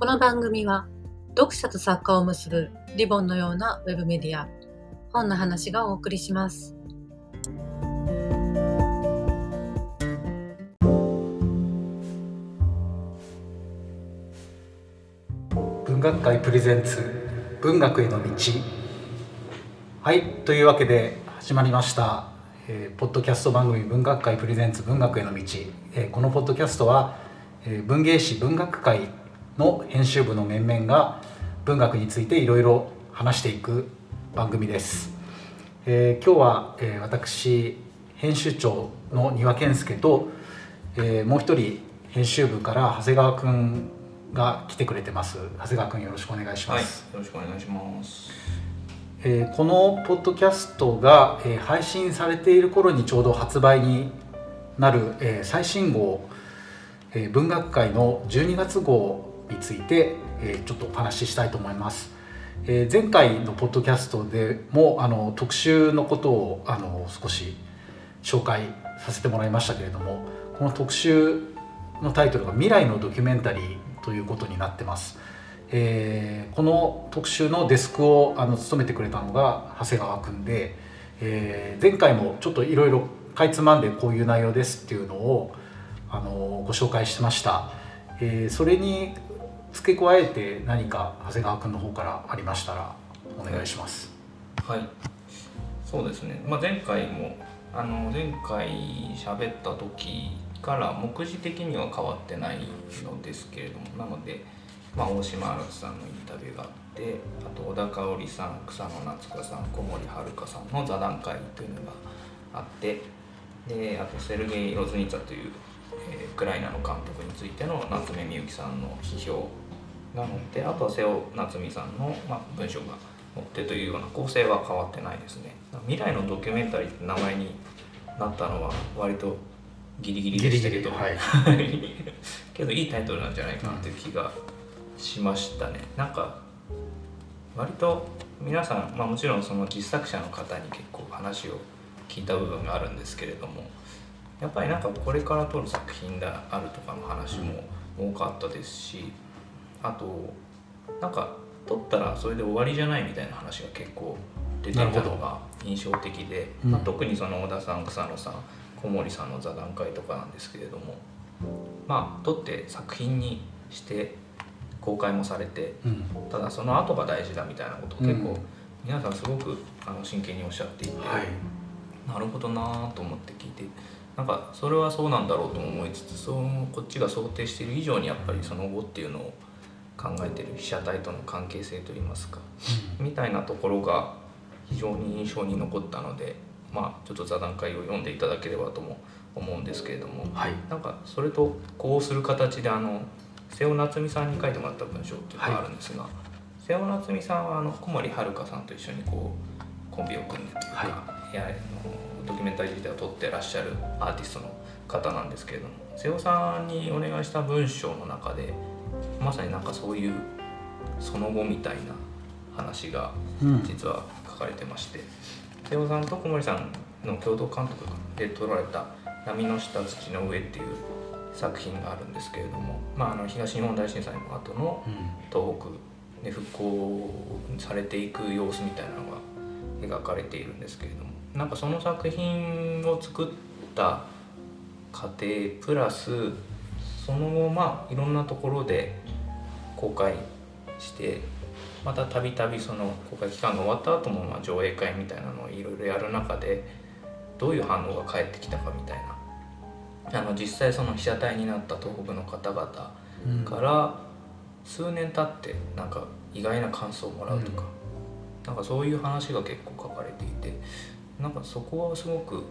この番組は読者と作家を結ぶリボンのようなウェブメディア本の話がお送りします。文学界プレゼンツ文学への道。はいというわけで始まりました、えーポッドキャスト番組文学界プレゼンツ文学への道、えーこのポッドキャストは、えー文芸誌文学界の編集部の面々が文学についていろいろ話していく番組です、えー今日は、えー私編集長の丹羽健介と、えーもう一人編集部から長谷川くんが来てくれてます。長谷川くんよろしくお願いしまはい、よす、ろしくお願いします。えーこのポッドキャストが、えー配信されている頃にちょうど発売になる、えー最新号、えー文学界の12月号について、えちょっとお話ししたいと思います。え前回のポッドキャストでもあの特集のことをあの少し紹介させてもらいましたけれどもこの特集のタイトルが「未来のドキュメンタリー」ということになってます。えーこの特集のデスクをあの務めてくれたのが長谷川君で、えー前回もちょっといろいろかいつまんでこういう内容ですっていうのをあのご紹介しました、えーそれに付け加えて何か長谷川君の方からありましたらお願いします。はい、そうですね。まあ前回もあの前回喋った時から目次的には変わってないのですけれども、なので、まあ大島新さんのインタビューがあって、あと小田香織さん、草野夏香さん、小森遥さんの座談会というのがあって、であとセルゲイ・ロズニツァという、えウクライナの監督についての夏目みゆきさんの批評が載ってあとは瀬尾夏美さんの、まあ、文章が載ってというような構成は変わってないですね未来のドキュメンタリーって名前になったのは割とギリギリでしたけどはいけどいいタイトルなんじゃないかなという気がしましたねなんか割と皆さん、まあ、もちろんその実作者の方に結構話を聞いた部分があるんですけれどもやっぱりなんかこれから撮る作品であるとかの話も多かったですしあとなんか撮ったらそれで終わりじゃないみたいな話が結構出てたのが印象的で、うん。まあ、特にその小田さん草野さん小森さんの座談会とかなんですけれどもまあ撮って作品にして公開もされてうん。ただその後が大事だみたいなことを結構うん。皆さんすごくあの真剣におっしゃっていて、はい。なるほどなぁと思って聞いてなんかそれはそうなんだろうとも思いつつそのこっちが想定している以上にやっぱりその後っていうのを考えてる被写体との関係性といいますかみたいなところが非常に印象に残ったのでまあちょっと座談会を読んでいただければとも思うんですけれどもはい。なんかそれとこうする形であの瀬尾夏美さんに書いてもらった文章っていうのがあるんですが、瀬尾夏美さんはあの小森遥さんと一緒にこうコンビを組んでというか、、はいやあのドキュメンタリー自体を撮ってらっしゃるアーティストの方なんですけれども瀬尾さんにお願いした文章の中でまさになんかそういうその後みたいな話がうん。実は書かれてまして瀬尾さんと小森さんの共同監督で撮られた「波の下土の上」っていう作品があるんですけれども、まあ、あの東日本大震災の後のうん。東北で復興されていく様子みたいなのが描かれているんですけれどもなんかその作品を作った過程プラスその後まあいろんなところで公開してまたたびたびその公開期間が終わった後もまあ上映会みたいなのをいろいろやる中でどういう反応が返ってきたかみたいな。あの実際その被写体になった東北の方々うん。から数年経ってなんか意外な感想をもらうとか、なんかそういう話が結構書かれていてなんかそこはすごく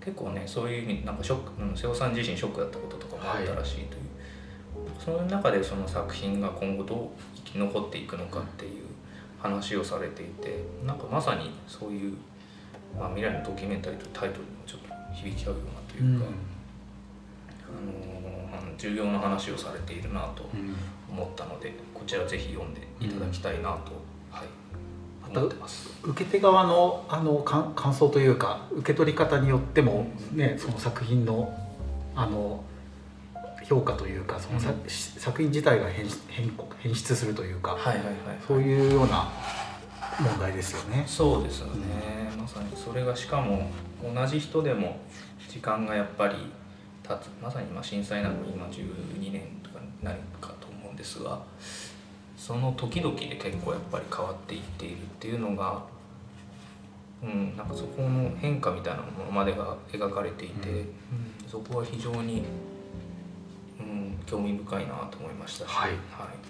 結構ねそういう意味なんかショック、うん、瀬尾さん自身ショックだったこととかもあったらしいという、そういう中でその作品が今後どう生き残っていくのかっていう話をされていてなんかまさにそういう、まあ、未来のドキュメンタリーというタイトルにもちょっと響き合うようなというか、あのあの重要な話をされているなとうん思ったのでこちらぜひ読んでいただきたいなと、受け手側のあのかん感想というか受け取り方によっても、ね、その作品のあの評価というかそのさ、うん。作品自体が変変変質するというか、はいはいはいそういうような問題ですよね。そうですよね、まさにそれがしかも同じ人でも時間がやっぱり経つまさに今震災なのに今12年とかになるかと思うんですがその時々で結構やっぱり変わっていっているっていうのが、うん、なんかそこの変化みたいなものまでが描かれていて、うん。うんそこは非常に、うん、興味深いなと思いましたし、はい。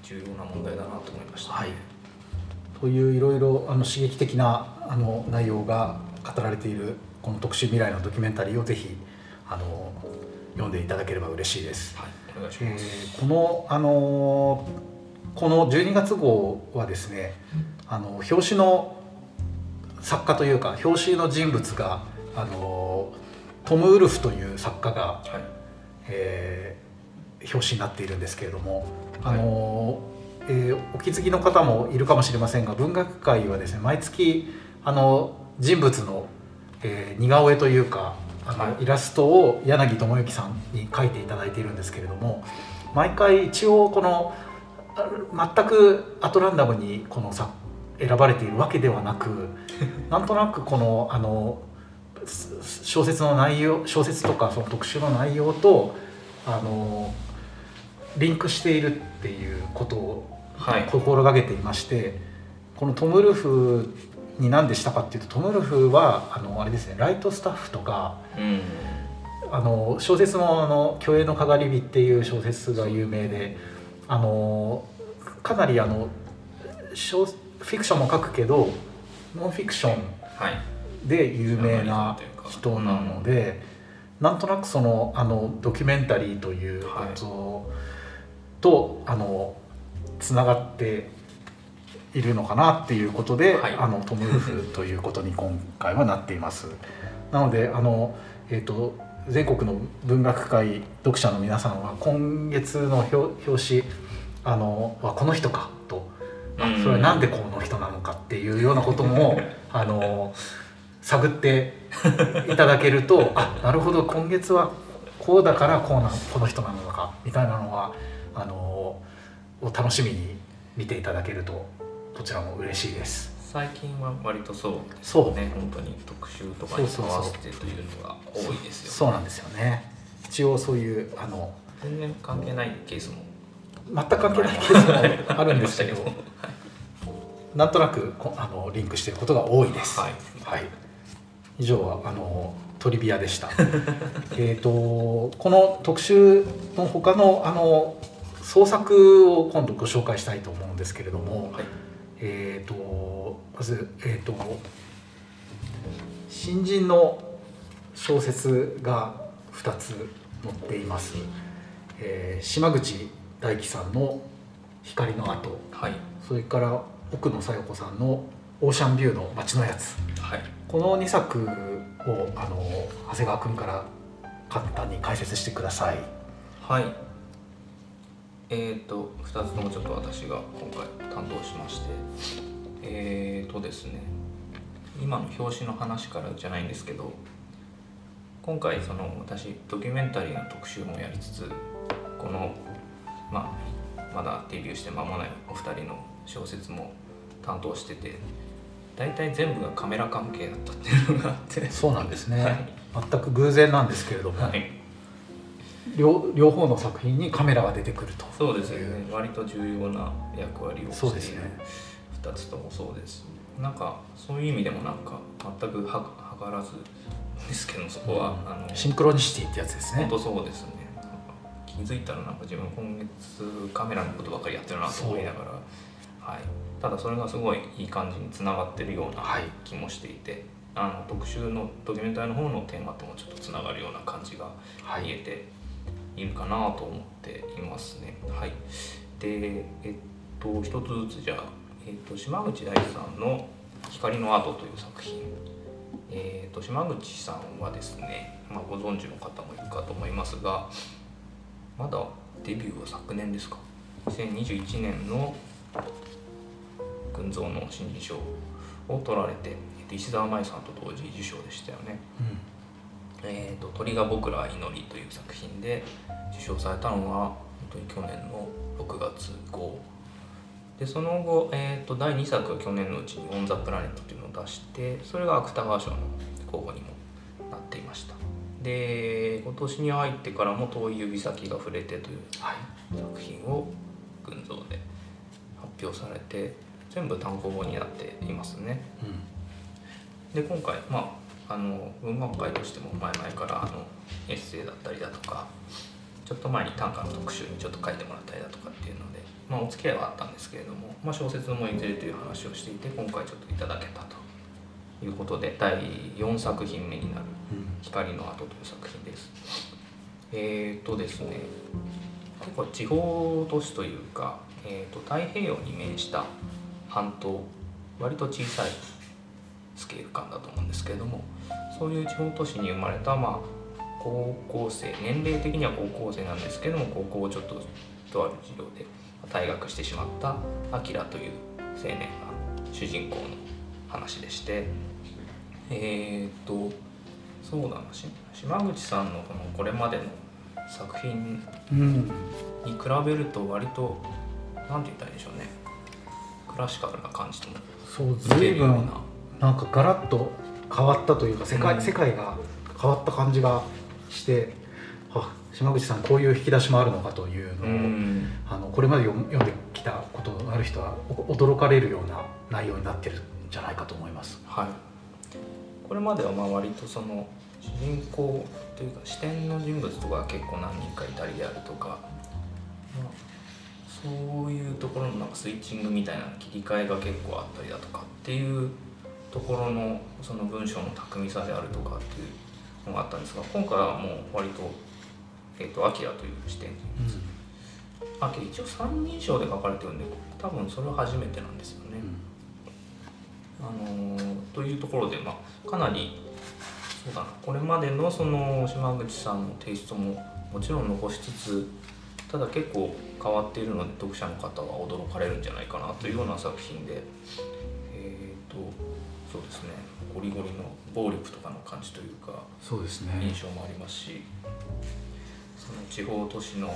重要な問題だなと思いました、はい。といういろいろあの刺激的なあの内容が語られているこの特集未来のドキュメンタリーをぜひあの読んでいただければ嬉しいです。はい、お願いしえます。ーこのあのこの12月号はですねあの表紙の作家というか表紙の人物があのトム・ウルフという作家が、はい。えー表紙になっているんですけれども、はい。あのえーお気づきの方もいるかもしれませんが文学界はですね毎月あの人物の、えー似顔絵というかあの、はい。イラストを柳智之さんに描いていただいているんですけれども毎回一応このあ全くアトランダムにこのさ選ばれているわけではなく なんとなくこのあのす小説の内容小説とかその特集の内容とあのリンクしているっていうことをはい。心がけていましてこのトム・ルフに何でしたかっていうとトム・ルフはあのあれですねライトスタッフとかうん。あの小説もあの「虚栄のかがり火」っていう小説が有名であのかなりあの小フィクションも書くけどノンフィクションはい。で有名な人なので、なんとなくそのあのドキュメンタリーということと、あのつながっているのかなっていうことで、はい。あのトム・ウルフということに今回はなっています。なのであの、えー、と全国の文学界読者の皆さんは今月の表表紙あのはこの人かとあうんそれはなんでこの人なのかっていうようなことも あの探っていただけると あなるほど今月はこうだからこうなこの人なのかみたいなのはあのを楽しみに見ていただけるとこちらも嬉しいです。最近は割とそう。ですそう。ね本当に特集とかに合わせてというのが多いですよそうなんですよね。一応そういうあの全然関係ないケースも。全く関係ないケースもあるんですけど なんとなくこあのリンクしていることが多いです。はい。はい、以上はあのトリビアでした。えっとこの特集の他のあの創作を今度ご紹介したいと思うんですけれども、はいえっとまずえっと新人の小説が2つ載っています。えー島口大樹さんの光の跡。はいそれから奥野小夜子さんの「オーシャンビューの街のやつはい」この2作をあの長谷川君から簡単に解説してください。はいえっ、と2つともちょっと私が今回担当しまして。えっ、とですね今の表紙の話からじゃないんですけど今回その私ドキュメンタリーの特集もやりつつこのまあまだデビューして間もないお二人の小説も担当してて大体全部がカメラ関係だったっていうのがあって。そうなんですね、はい。全く偶然なんですけれども、はい両両方の作品にカメラが出てくると。そうですよね。割と重要な役割をしているそうですね。2つともそうです。なんかそういう意味でもなんか全くは図らずですけどそこは、あのシンクロニシティってやつですね。本当そうですね。気づいたらなんか自分今月カメラのことばっかりやってるなと思いながら、はい、ただそれがすごいいい感じにつながってるようなはい。気もしていて、あの特集のドキュメンタリーの方のテーマともちょっとつながるような感じがはい。見えていいるかなと思っていますね。はい、でえっと一つずつじゃあ、えっと、島口大さんの「光のアート」という作品えー、と島口さんはですね、まあ、ご存知の方もいるかと思いますがまだデビューは昨年ですか？2021年の群像の新人賞を取られて石澤舞さんと同時受賞でしたよね。うんえーと「鳥が僕らは祈り」という作品で受賞されたのが本当に去年の6月号。でその後、えーと、第2作は去年のうちに「オン・ザ・プラネット」というのを出してそれが芥川賞の候補にもなっていました。で今年に入ってからも「遠い指先が触れて」という作品を群像で発表されて全部単行本になっていますね、うん、で今回まああの文学会としても前々からあのエッセイだったりだとかちょっと前に短歌の特集にちょっと書いてもらったりだとかっていうのでまあ、お付き合いはあったんですけれども、まあ、小説もいずれという話をしていて今回ちょっといただけたということで第4作品目になる「光の跡」という作品です。えっ、ー、とですね結構地方都市というか、えーと、太平洋に面した半島割と小さいスケール感だと思うんですけれどもそういう地方都市に生まれた、まあ、高校生年齢的には高校生なんですけども高校をちょっととある授業で退学してしまったアキラという青年が主人公の話でしてえっ、とそうだな島口さんのこのこれまでの作品に比べると割と何て言ったらいいんでしょうね。クラシカルな感じともそう随分なんかガラッと変わったというか世界うん、世界が変わった感じがしてあ島口さんこういう引き出しもあるのかというのを、うん、あのこれまで読んできたことのある人は驚かれるような内容になってるんじゃないかと思います。はい、これまではまあ割とその主人公というか視点の人物とか結構何人かいたりであるとか、まあ、そういうところのなんかスイッチングみたいな切り替えが結構あったりだとかっていうところのその文章の巧みさであるとかっていうのがあったんですが今回はもう割とえーと、アキラという視点に、うん、あ一応三人称で書かれてるんで多分それは初めてなんですよね。うん、あのー、というところで、まあ、かなりそうだなこれまでのその島口さんのテイストももちろん残しつつただ結構変わっているので読者の方は驚かれるんじゃないかなというような作品でそうですね。ゴリゴリの暴力とかの感じというかそうですね。印象もありますしその地方都市の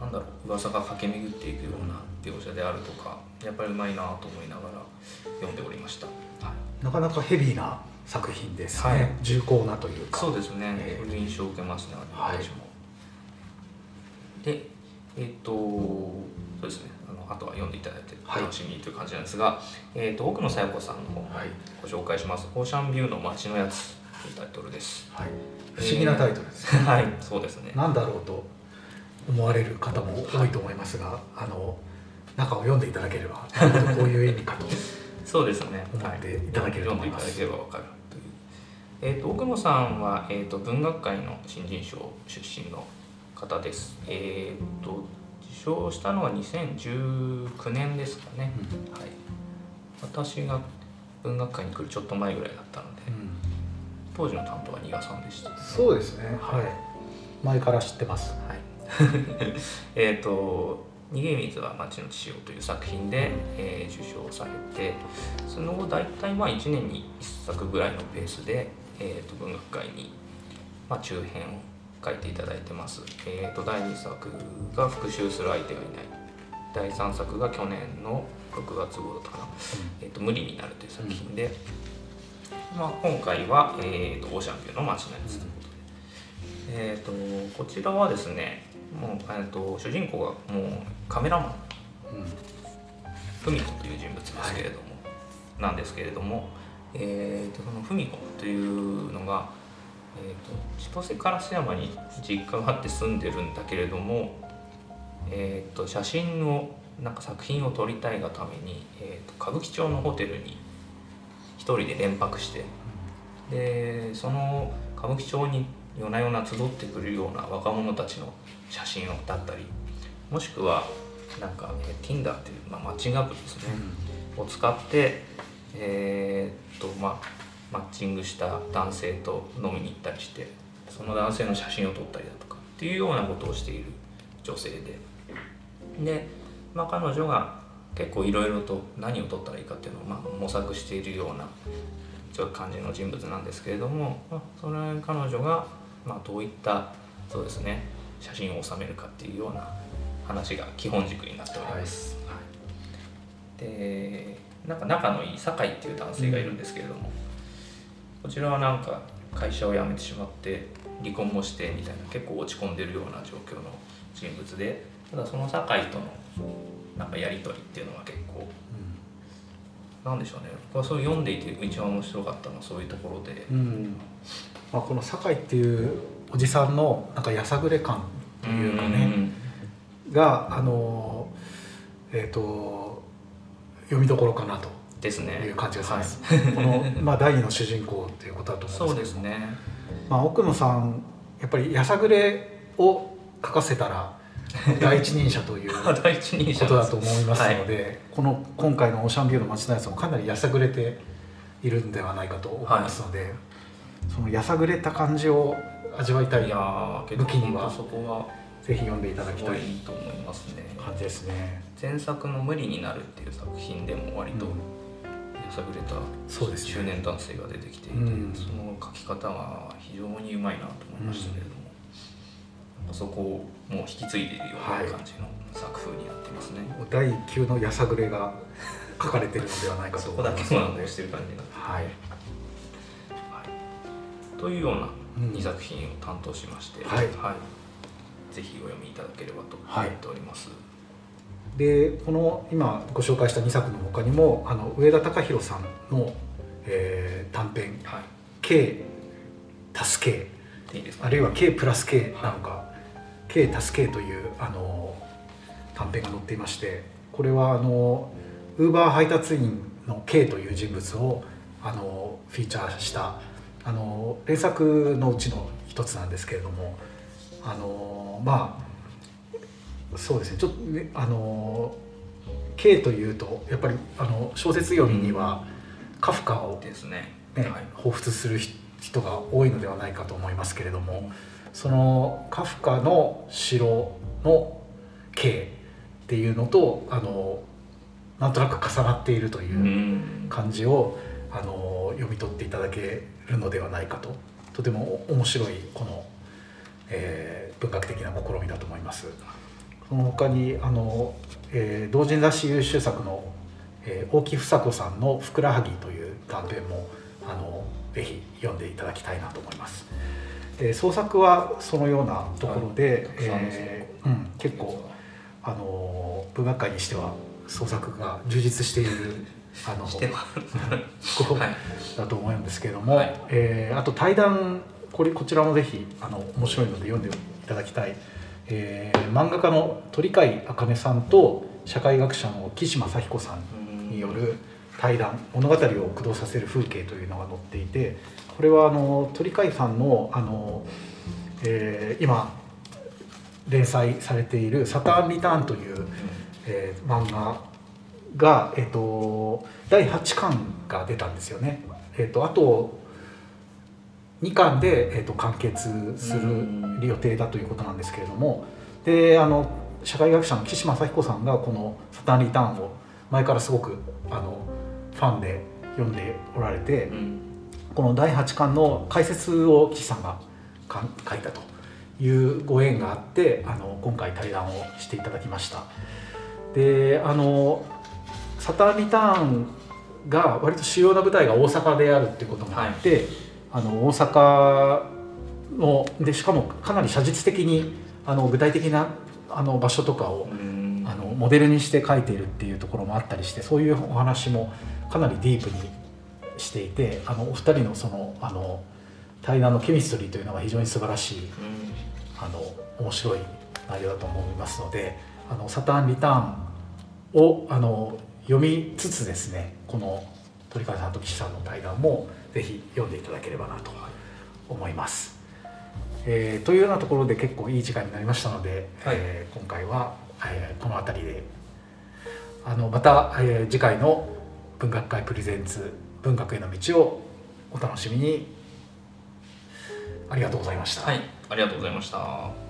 なんだろう噂が駆け巡っていくような描写であるとかやっぱりうまいなと思いながら読んでおりました、はい、なかなかヘビーな作品ですね、はい、重厚なというか。そうですね、えー、印象を受けますね私も、でえっ、ー、とそうですねあとは読んでいただいて楽しみという感じなんですが、はい、えーと、奥野小夜子さんの方、ご紹介します「オーシャンビューの街のやつ」というタイトルです、はい。不思議なタイトルです、ね、はいそうですね。何だろうと思われる方も多いと思いますが、あの中を読んでいただければこういう意味かと。そうですね。思っていただければ分かるという。えーと、奥野さんは、えーと、文学界の新人賞出身の方です。えーと、受賞したのは2019年ですかね、うん、はい、私が文学界に来るちょっと前ぐらいだったので、うん。当時の担当は新賀さんでした、そうですね。はい。前から知ってます。はい。えっと「逃げ水は町の血潮」という作品で、えー、受賞されてその後大体まあ1年に1作ぐらいのペースで、えー、と文学界に、まあ、中編を書いていただいてます、えー、と第2作が「復讐する相手がいない」第3作が去年の6月号だったかな「えー、と無理になる」という作品で、まあ、今回は、えーと、オーシャンビューの街のやつということで、えーと、こちらはですねもう、えーと、主人公がもうカメラマン、ふみ子という人物ですけれども、はい、なんですけれども、えー、とそのふみ子というのが、えー、と千歳烏山に実家があって住んでるんだけれども、えー、と写真をなんか作品を撮りたいがために、えー、と歌舞伎町のホテルに一人で連泊してでその歌舞伎町に夜な夜な集ってくるような若者たちの写真をだったりもしくはなんか、え Tinder っていう、まあ、マッチングアプリですね、うん、を使ってえー、っとまあマッチングした男性と飲みに行ったりしてその男性の写真を撮ったりだとかっていうようなことをしている女性で。で、まあ、彼女が結構いろいろと何を取ったらいいかっていうのをまあ模索しているようなちょっと感じの人物なんですけれども、まあ、それ彼女がまあどういったそうですね写真を収めるかっていうような話が基本軸になっております、はい。でなんか仲のいい酒井っていう男性がいるんですけれども、こちらはなんか会社を辞めてしまって離婚もしてみたいな結構落ち込んでるような状況の人物でただその酒井とのなんかやり取りっていうのが結構なんでしょうね。僕はそう読んでいて一番面白かったのはそういうところで。うん。うんまあ、この酒井っていうおじさんのなんかやさぐれ感というかね。があのえっ、と読みどころかなとですね。いう感じがします、はい。この、まあ、第二の主人公ということだとそ思うんでけど。うですすね。まあ、奥野さんやっぱりやさぐれを書かせたら 第一人者というこ 第一人者とだと思いますので、この今回のオーシャンビューの街のやつもかなりやさぐれているんではないかと思いますので、そのやさぐれた感じを味わいたい武器にはそこぜひ読んでいただはすきたいと思いますね。感じですね。前作の「無理になる」っていう作品でも割とうんやさぐれたそうですね。中年男性が出てきていて、うん。その書き方は非常にうまいなと思いましたけれども、なん。かそこをもう引き継いでいるようなはい感じの作風になってますね、第一級のやさぐれが書かれているのではないかとそ思います。こだけもので、してる感じが、はい、はい、というようなうん2作品を担当しまして、はい。ぜひお読みいただければと思っております、でこの今ご紹介した2作の他にもあの上田隆弘さんの、えー短編はい「K 足す K でいいです」か？あるいは K プラス K なのか「K 足す K」というあの短編が載っていましてこれはあのウーバー配達員の K という人物をあのフィーチャーしたあの連作のうちの一つなんですけれどもあのまあそうですね。ちょっとねあの K というとやっぱりあの小説読みにはカフカをですね。ねはい。彷彿する人が多いのではないかと思いますけれどもそのカフカの城の景っていうのとあのなんとなく重なっているといううん。感じをあの読み取っていただけるのではないかと。とても面白いこの、えー文学的な試みだと思います。その他にあの、えー同人雑誌優秀作の、えー大木房子さんの「ふくらはぎ」という短編もあのぜひ読んでいただきたいなと思います。えー創作はそのようなところで、はいえーうん、結構あの文学界にしては創作が充実しているあのここはいだと思うんですけれども、はい。えーあと対談これこちらもぜひあの面白いので読んでいただきたい、えー漫画家の鳥飼茜さんと社会学者の岸正彦さんによる対談物語を駆動させる風景というのが載っていてこれはあの鳥飼さんのあの、えー今連載されている「サターン・リターン」という、えー漫画が、えー、と第8巻が出たんですよね。えー、とあと2巻で、えー、と完結する予定だということなんですけれども。であの社会学者の岸正彦さんがこの「サターン・リターン」を前からすごくあのファンで読んでおられて、うん。この第8巻の解説を岸さんがか書いたというご縁があってあの今回対談をしていただきました。であのサターンリターンが割と主要な舞台が大阪であるっていうこともあって、あの大阪のでしかもかなり写実的にあの具体的なあの場所とかをうん。あのモデルにして書いているっていうところもあったりしてそういうお話もかなりディープにしていてあのお二人のそのあの対談のケミストリーというのが非常に素晴らしいうん。あの面白い内容だと思いますので「あのサターン・リターンを」あの読みつつですねこの鳥飼さんと岸さんの対談もぜひ読んでいただければなと思います。えーというようなところで結構いい時間になりましたので、はい。えー今回は、えーこの辺りで。あのまた、えー次回の文学界プレゼンツ文学への道をお楽しみに。ありがとうございました。はい。ありがとうございました